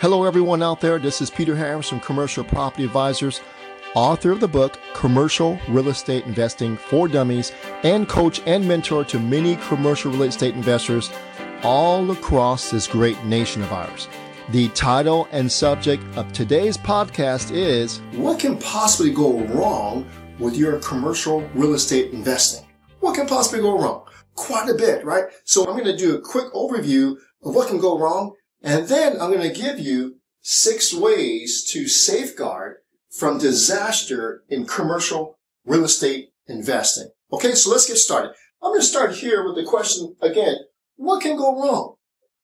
Hello, everyone out there. This is Peter Harris from Commercial Property Advisors, author of the book Commercial Real Estate Investing for Dummies, and coach and mentor to many commercial real estate investors all across this great nation of ours. The title and subject of today's podcast is What can possibly go wrong with your commercial real estate investing? What can possibly go wrong? Quite a bit, right? So I'm going to do a quick overview of what can go wrong. And then I'm going to give you six ways to safeguard from disaster in commercial real estate investing. Okay, so let's get started. I'm going to start here with the question again. What can go wrong?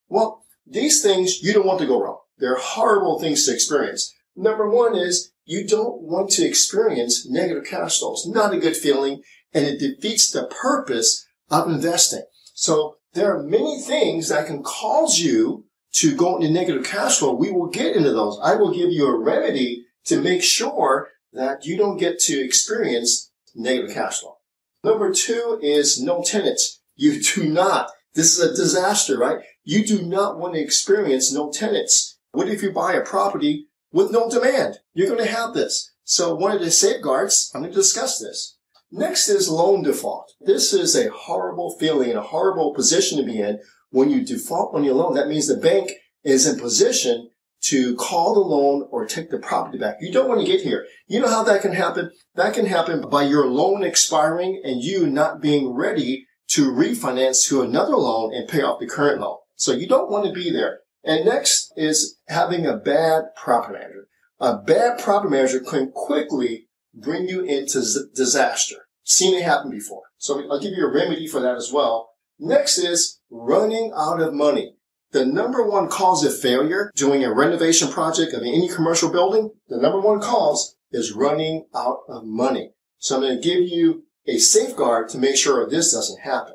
Well, these things you don't want to go wrong. They're horrible things to experience. Number one is you don't want to experience negative cash flows. Not a good feeling and it defeats the purpose of investing. So there are many things that can cause you to go into negative cash flow. We will get into those. I will give you a remedy to make sure that you don't get to experience negative cash flow. Number two is no tenants. You do not. This is a disaster, right? You do not want to experience no tenants. What if you buy a property with no demand? You're going to have this. So one of the safeguards, I'm going to discuss this. Next is loan default. This is a horrible feeling a horrible position to be in. When you default on your loan, that means the bank is in position to call the loan or take the property back. You don't want to get here. You know how that can happen? That can happen by your loan expiring and you not being ready to refinance to another loan and pay off the current loan. So you don't want to be there. And next is having a bad property manager. A bad property manager can quickly bring you into disaster. Seen it happen before. So I'll give you a remedy for that as well. Next is running out of money. The number one cause of failure doing a renovation project of any commercial building, the number one cause is running out of money. So I'm going to give you a safeguard to make sure this doesn't happen.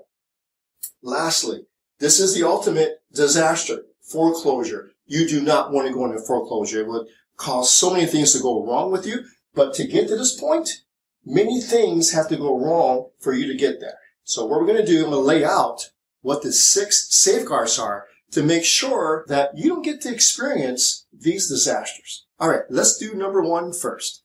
Lastly, this is the ultimate disaster, foreclosure. You do not want to go into foreclosure. It would cause so many things to go wrong with you. But to get to this point, many things have to go wrong for you to get there. So what we're going to do, I'm going to lay out what the six safeguards are to make sure that you don't get to experience these disasters. All right, let's do number one first.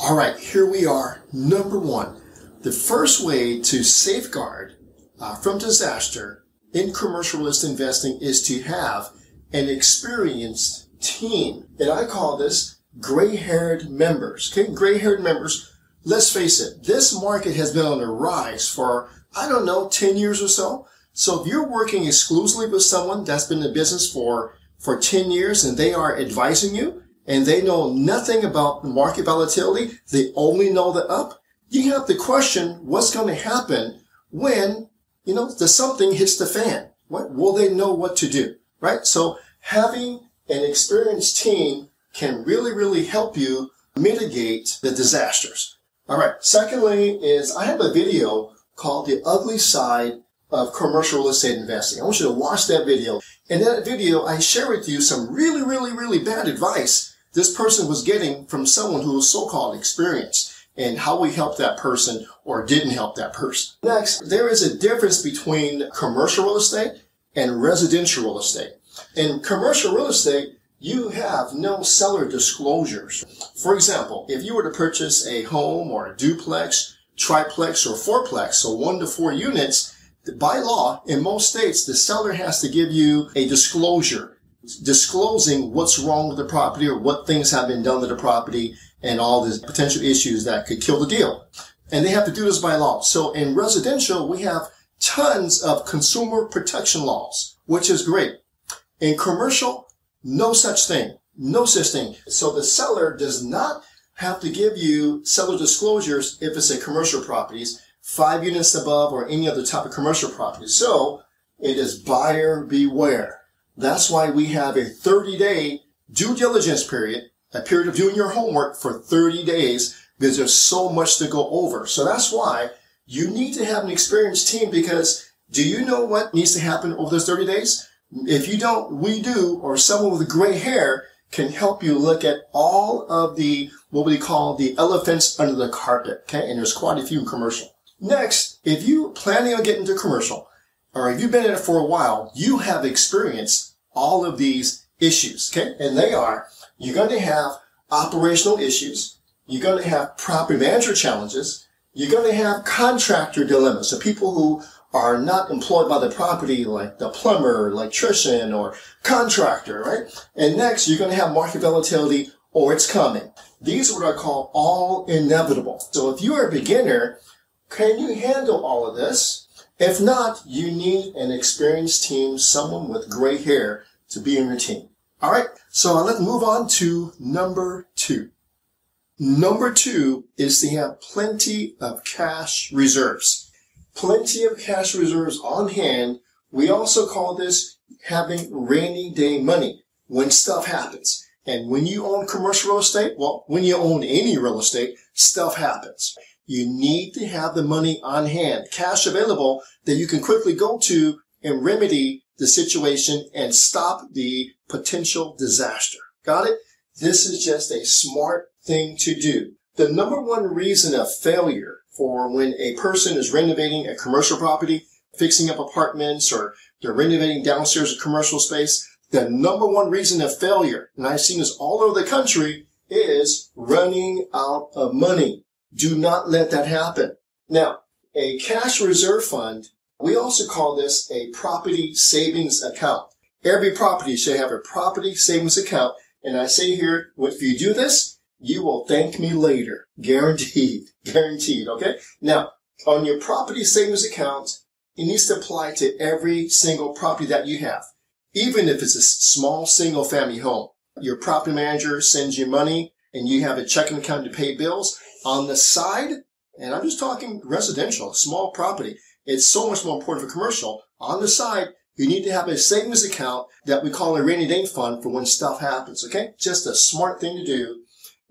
All right, here we are. Number one. The first way to safeguard uh, from disaster in commercial real estate investing is to have an experienced team. And I call this gray-haired members. Okay, gray-haired members. Let's face it, this market has been on the rise for, I don't know, 10 years or so. So if you're working exclusively with someone that's been in business for, for 10 years and they are advising you and they know nothing about market volatility, they only know the up, you have to question what's going to happen when, you know, the something hits the fan. What will they know what to do? Right? So having an experienced team can really, really help you mitigate the disasters. All right. Secondly is I have a video called The Ugly Side of Commercial Real Estate Investing. I want you to watch that video. In that video, I share with you some really, really, really bad advice this person was getting from someone who was so-called experienced and how we helped that person or didn't help that person. Next, there is a difference between commercial real estate and residential real estate. In commercial real estate, you have no seller disclosures. For example, if you were to purchase a home or a duplex, triplex, or fourplex, so one to four units, by law, in most states, the seller has to give you a disclosure disclosing what's wrong with the property or what things have been done to the property and all the potential issues that could kill the deal. And they have to do this by law. So in residential, we have tons of consumer protection laws, which is great. In commercial, no such thing. No such thing. So the seller does not have to give you seller disclosures if it's a commercial properties, five units above or any other type of commercial property. So it is buyer beware. That's why we have a 30 day due diligence period, a period of doing your homework for 30 days because there's so much to go over. So that's why you need to have an experienced team because do you know what needs to happen over those 30 days? If you don't, we do, or someone with gray hair can help you look at all of the, what we call the elephants under the carpet. Okay. And there's quite a few commercial. Next, if you planning on getting into commercial, or if you've been in it for a while, you have experienced all of these issues. Okay. And they are, you're going to have operational issues. You're going to have property manager challenges. You're going to have contractor dilemmas. So people who are not employed by the property, like the plumber, electrician, or contractor, right? And next, you're going to have market volatility or it's coming. These are what I call all inevitable. So if you are a beginner, can you handle all of this? If not, you need an experienced team, someone with gray hair to be in your team. All right. So let's move on to number two. Number two is to have plenty of cash reserves. Plenty of cash reserves on hand. We also call this having rainy day money when stuff happens. And when you own commercial real estate, well, when you own any real estate, stuff happens. You need to have the money on hand, cash available that you can quickly go to and remedy the situation and stop the potential disaster. Got it? This is just a smart thing to do. The number one reason of failure for when a person is renovating a commercial property, fixing up apartments, or they're renovating downstairs a commercial space, the number one reason of failure, and I've seen this all over the country, is running out of money. Do not let that happen. Now, a cash reserve fund, we also call this a property savings account. Every property should have a property savings account. And I say here, if you do this, you will thank me later. Guaranteed. Guaranteed. Okay. Now, on your property savings account, it needs to apply to every single property that you have. Even if it's a small single family home, your property manager sends you money and you have a checking account to pay bills on the side. And I'm just talking residential, small property. It's so much more important for commercial. On the side, you need to have a savings account that we call a rainy day fund for when stuff happens. Okay. Just a smart thing to do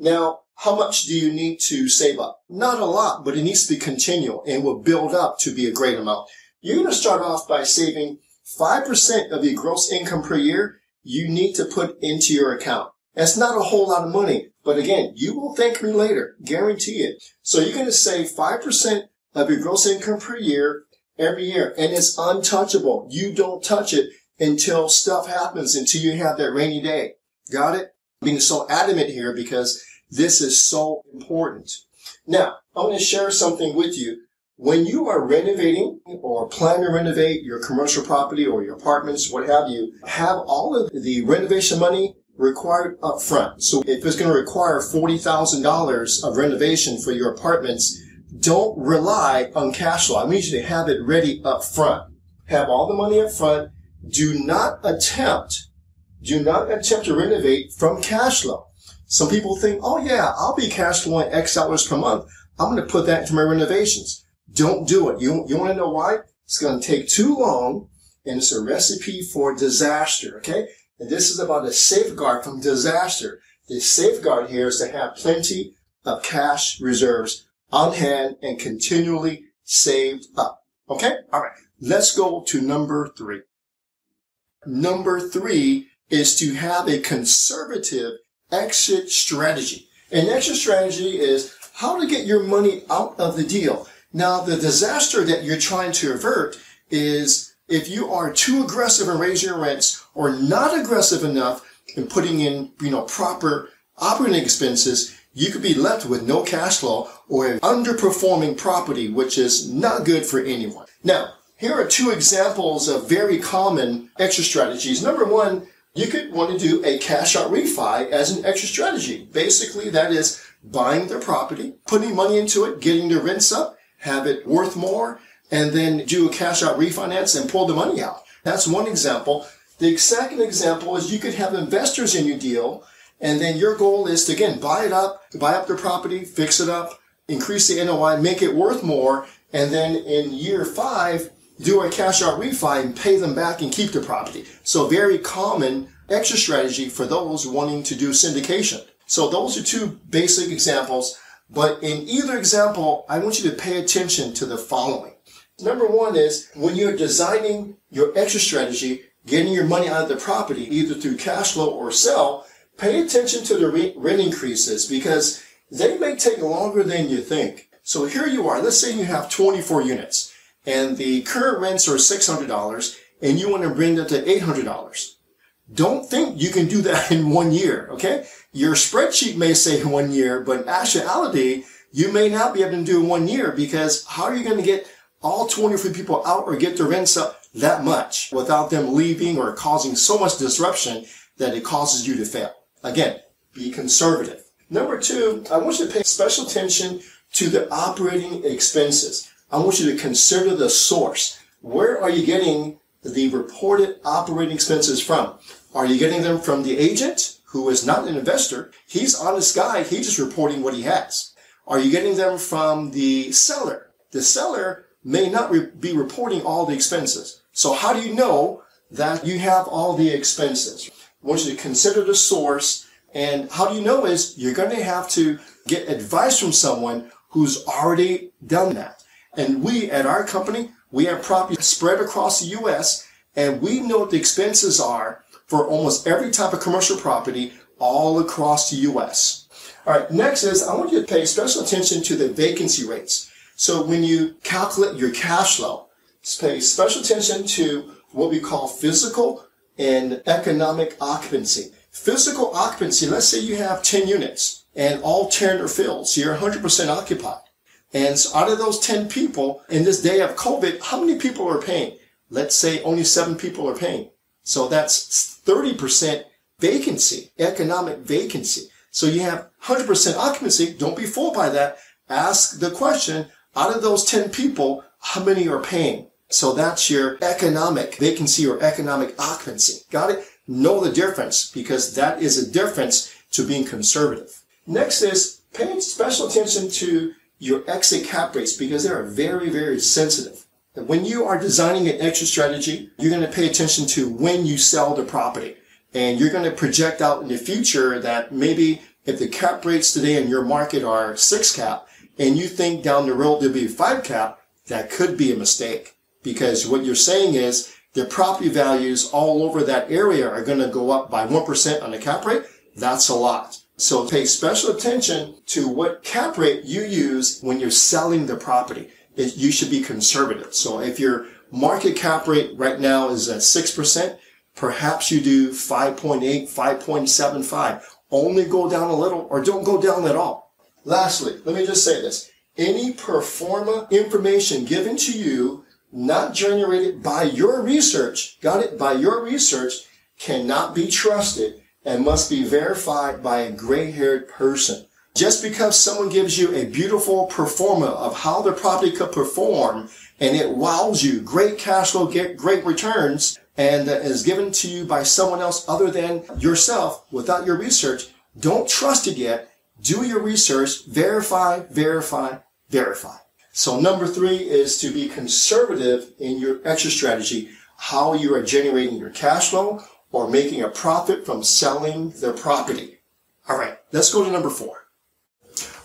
now, how much do you need to save up? Not a lot, but it needs to be continual and will build up to be a great amount. You're going to start off by saving 5% of your gross income per year you need to put into your account. That's not a whole lot of money, but again, you will thank me later. Guarantee it. So you're going to save 5% of your gross income per year every year, and it's untouchable. You don't touch it until stuff happens, until you have that rainy day. Got it? being so adamant here because this is so important. Now, I want to share something with you. When you are renovating or plan to renovate your commercial property or your apartments, what have you, have all of the renovation money required up front. So if it's going to require $40,000 of renovation for your apartments, don't rely on cash flow. I need you to have it ready up front. Have all the money up front. Do not attempt do not attempt to renovate from cash flow. Some people think, oh yeah, I'll be cash flowing X dollars per month. I'm going to put that into my renovations. Don't do it. You, you want to know why? It's going to take too long and it's a recipe for disaster. Okay. And this is about a safeguard from disaster. The safeguard here is to have plenty of cash reserves on hand and continually saved up. Okay. All right. Let's go to number three. Number three is to have a conservative exit strategy. An exit strategy is how to get your money out of the deal. Now, the disaster that you're trying to avert is if you are too aggressive in raising your rents or not aggressive enough in putting in, you know, proper operating expenses, you could be left with no cash flow or an underperforming property, which is not good for anyone. Now, here are two examples of very common exit strategies. Number one you could want to do a cash out refi as an exit strategy. Basically, that is buying their property, putting money into it, getting the rents up, have it worth more, and then do a cash out refinance and pull the money out. That's one example. The second example is you could have investors in your deal, and then your goal is to again buy it up, buy up the property, fix it up, increase the NOI, make it worth more, and then in year five, do a cash out refi and pay them back and keep the property. So very common exit strategy for those wanting to do syndication. So those are two basic examples. But in either example, I want you to pay attention to the following. Number one is when you're designing your exit strategy, getting your money out of the property, either through cash flow or sell, pay attention to the rent increases because they may take longer than you think. So here you are. Let's say you have 24 units and the current rents are $600 and you want to bring that to $800. Don't think you can do that in one year, okay? Your spreadsheet may say one year, but in actuality, you may not be able to do it one year because how are you going to get all 23 people out or get their rents up that much without them leaving or causing so much disruption that it causes you to fail? Again, be conservative. Number two, I want you to pay special attention to the operating expenses. I want you to consider the source. Where are you getting the reported operating expenses from? Are you getting them from the agent who is not an investor? He's honest guy. He's just reporting what he has. Are you getting them from the seller? The seller may not re- be reporting all the expenses. So how do you know that you have all the expenses? I want you to consider the source. And how do you know is you're going to have to get advice from someone who's already done that. And we at our company, we have property spread across the U.S. and we know what the expenses are for almost every type of commercial property all across the U.S. All right. Next is I want you to pay special attention to the vacancy rates. So when you calculate your cash flow, pay special attention to what we call physical and economic occupancy. Physical occupancy, let's say you have 10 units and all 10 are filled. So you're 100% occupied. And so out of those 10 people in this day of COVID, how many people are paying? Let's say only seven people are paying. So that's 30% vacancy, economic vacancy. So you have 100% occupancy. Don't be fooled by that. Ask the question, out of those 10 people, how many are paying? So that's your economic vacancy or economic occupancy. Got it? Know the difference because that is a difference to being conservative. Next is paying special attention to your exit cap rates because they are very, very sensitive. When you are designing an exit strategy, you're going to pay attention to when you sell the property. And you're going to project out in the future that maybe if the cap rates today in your market are six cap and you think down the road there'll be five cap, that could be a mistake because what you're saying is the property values all over that area are going to go up by 1% on the cap rate. That's a lot. So pay special attention to what cap rate you use when you're selling the property. It, you should be conservative. So if your market cap rate right now is at 6%, perhaps you do 5.8, 5.75. Only go down a little or don't go down at all. Lastly, let me just say this. Any pro forma information given to you, not generated by your research, got it, by your research, cannot be trusted and must be verified by a gray-haired person. Just because someone gives you a beautiful pro forma of how the property could perform and it wows you, great cash flow, get great returns, and is given to you by someone else other than yourself without your research, don't trust it yet. Do your research, verify, verify, verify. So number three is to be conservative in your exit strategy, how you are generating your cash flow, or making a profit from selling their property. All right, let's go to number four.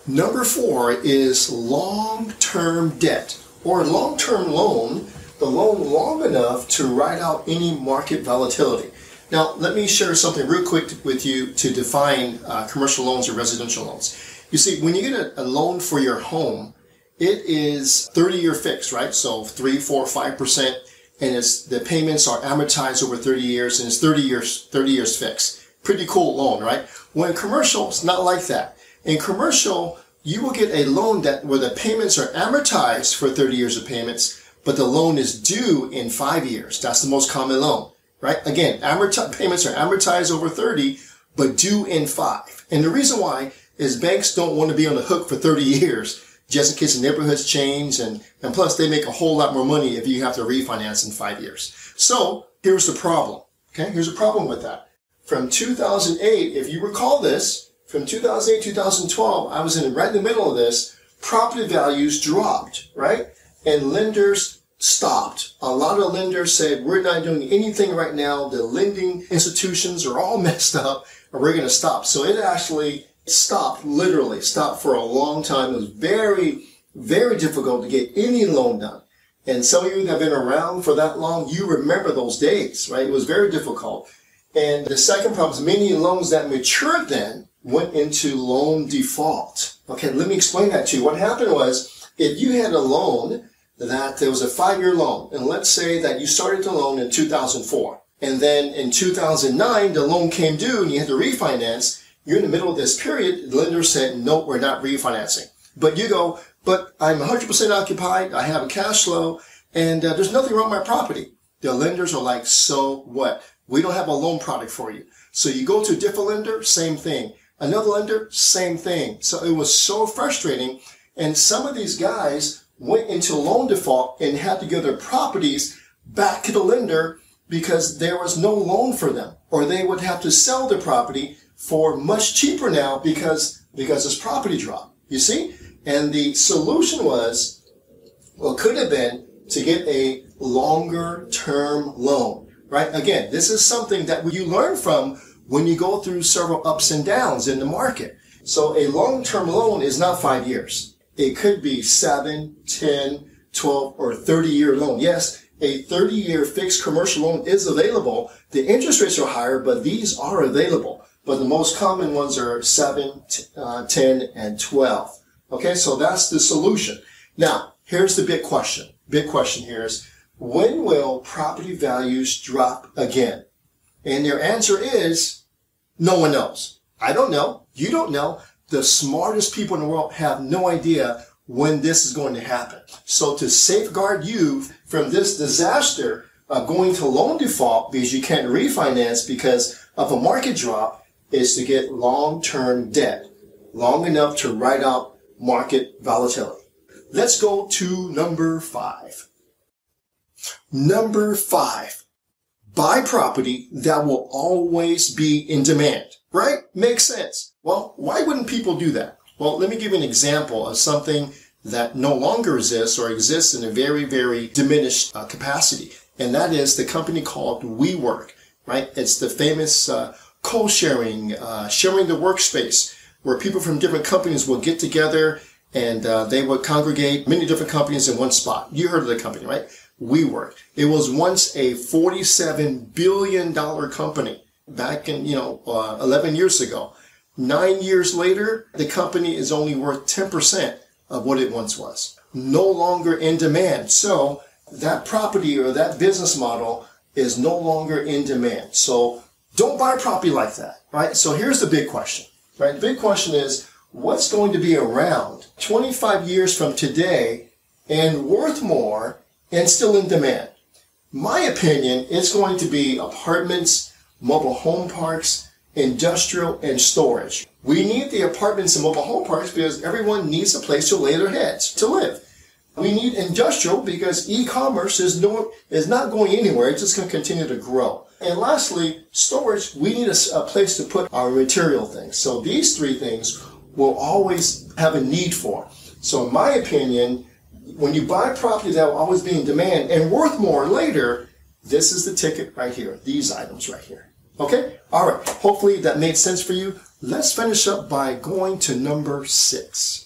Number four is long-term debt or long-term loan, the loan long enough to ride out any market volatility. Now, let me share something real quick with you to define uh, commercial loans or residential loans. You see, when you get a, a loan for your home, it is 30 year fixed, right? So three, four, five percent and it's the payments are amortized over 30 years and it's 30 years 30 years fixed. Pretty cool loan right? When commercial it's not like that. In commercial you will get a loan that where the payments are amortized for 30 years of payments but the loan is due in five years. That's the most common loan right? Again amorti- payments are amortized over 30 but due in five. And the reason why is banks don't want to be on the hook for 30 years just in case the neighborhoods change and, and plus they make a whole lot more money if you have to refinance in five years. So here's the problem. Okay. Here's a problem with that. From 2008, if you recall this, from 2008, 2012, I was in right in the middle of this, property values dropped, right? And lenders stopped. A lot of lenders said, we're not doing anything right now. The lending institutions are all messed up and we're going to stop. So it actually stopped, literally stopped for a long time. It was very, very difficult to get any loan done. And some of you that have been around for that long, you remember those days, right? It was very difficult. And the second problem is many loans that matured then went into loan default. Okay, let me explain that to you. What happened was if you had a loan that there was a five year loan, and let's say that you started the loan in 2004 and then in 2009, the loan came due and you had to refinance, you're in the middle of this period, the lender said, no, we're not refinancing. But you go, but I'm 100% occupied, I have a cash flow, and uh, there's nothing wrong with my property. The lenders are like, so what? We don't have a loan product for you. So you go to a different lender, same thing. Another lender, same thing. So it was so frustrating. And some of these guys went into loan default and had to give their properties back to the lender because there was no loan for them or they would have to sell their property for much cheaper now because, because this property dropped. You see? And the solution was, well, could have been to get a longer term loan, right? Again, this is something that you learn from when you go through several ups and downs in the market. So a long term loan is not five years. It could be seven, 10, 12, or 30 year loan. Yes, a 30 year fixed commercial loan is available. The interest rates are higher, but these are available. But the most common ones are 7, uh, 10, and 12. Okay, so that's the solution. Now, here's the big question. Big question here is, when will property values drop again? And their answer is, no one knows. I don't know. You don't know. The smartest people in the world have no idea when this is going to happen. So to safeguard you from this disaster of going to loan default because you can't refinance because of a market drop is to get long-term debt long enough to ride out market volatility. Let's go to number five. Number five, buy property that will always be in demand, right? Makes sense. Well, why wouldn't people do that? Well, let me give you an example of something that no longer exists or exists in a very, very diminished uh, capacity. And that is the company called WeWork, right? It's the famous uh, co-sharing, uh, sharing the workspace where people from different companies will get together and uh, they would congregate many different companies in one spot. You heard of the company, right? WeWork. It was once a $47 billion company back in, you know, uh, 11 years ago. Nine years later, the company is only worth 10% of what it once was. No longer in demand. So that property or that business model is no longer in demand. So don't buy property like that, right? So here's the big question, right? The big question is, what's going to be around 25 years from today and worth more and still in demand? My opinion, it's going to be apartments, mobile home parks, industrial, and storage. We need the apartments and mobile home parks because everyone needs a place to lay their heads, to live. We need industrial because e-commerce is no, is not going anywhere. It's just going to continue to grow. And lastly, storage, we need a, a place to put our material things. So these three things will always have a need for. So in my opinion, when you buy property that will always be in demand and worth more later, this is the ticket right here. These items right here. Okay? All right. Hopefully that made sense for you. Let's finish up by going to number six.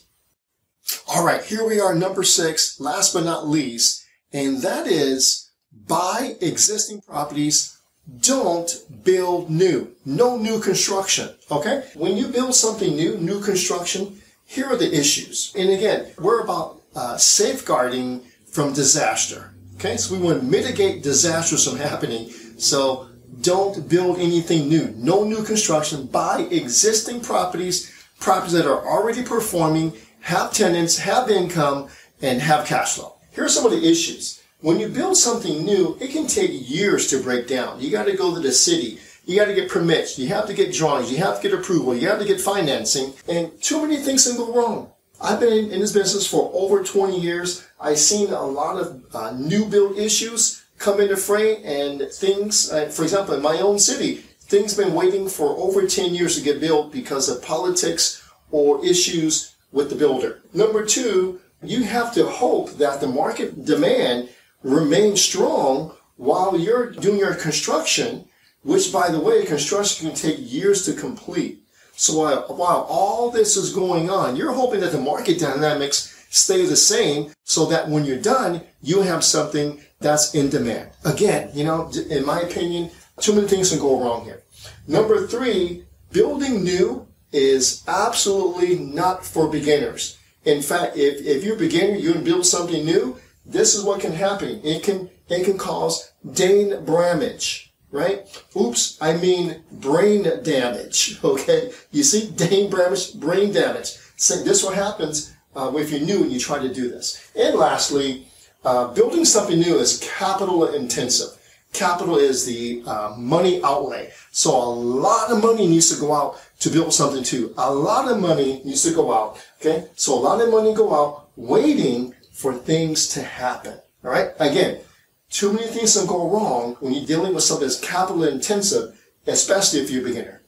All right. Here we are, number six, last but not least, and that is buy existing properties don't build new. No new construction. Okay? When you build something new, new construction, here are the issues. And again, we're about uh, safeguarding from disaster. Okay? So we want to mitigate disasters from happening. So don't build anything new. No new construction. Buy existing properties, properties that are already performing, have tenants, have income, and have cash flow. Here are some of the issues. When you build something new, it can take years to break down. You got to go to the city. You got to get permits. You have to get drawings. You have to get approval. You have to get financing. And too many things can go wrong. I've been in this business for over 20 years. I've seen a lot of uh, new build issues come into fray and things, uh, for example, in my own city, things been waiting for over 10 years to get built because of politics or issues with the builder. Number two, you have to hope that the market demand remains strong while you're doing your construction, which by the way, construction can take years to complete. So while, while all this is going on, you're hoping that the market dynamics stay the same so that when you're done, you have something that's in demand. Again, you know, in my opinion, too many things can go wrong here. Number three, building new is absolutely not for beginners. In fact, if, if you're a beginner, you can build something new, this is what can happen. It can, it can cause Dane Bramage. right? Oops, I mean brain damage, okay? You see, brain damage, brain damage. So this what happens uh, if you're new and you try to do this. And lastly, uh, building something new is capital intensive. Capital is the uh, money outlay. So a lot of money needs to go out to build something too. A lot of money needs to go out. Okay. So a lot of money go out waiting for things to happen. All right. Again, too many things can go wrong when you're dealing with something that's capital intensive, especially if you're a beginner.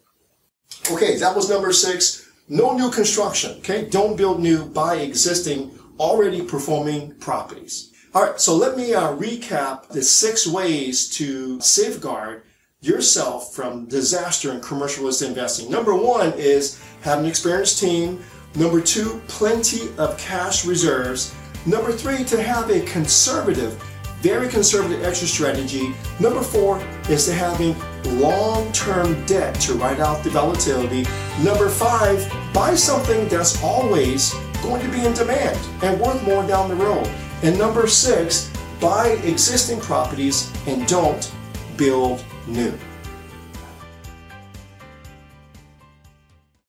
Okay. That was number six. No new construction. Okay. Don't build new, buy existing, already performing properties. All right, so let me uh, recap the six ways to safeguard yourself from disaster in commercial real estate investing. Number one is have an experienced team. Number two, plenty of cash reserves. Number three, to have a conservative, very conservative exit strategy. Number four is to having long-term debt to ride out the volatility. Number five, buy something that's always going to be in demand and worth more down the road. And number six, buy existing properties and don't build new.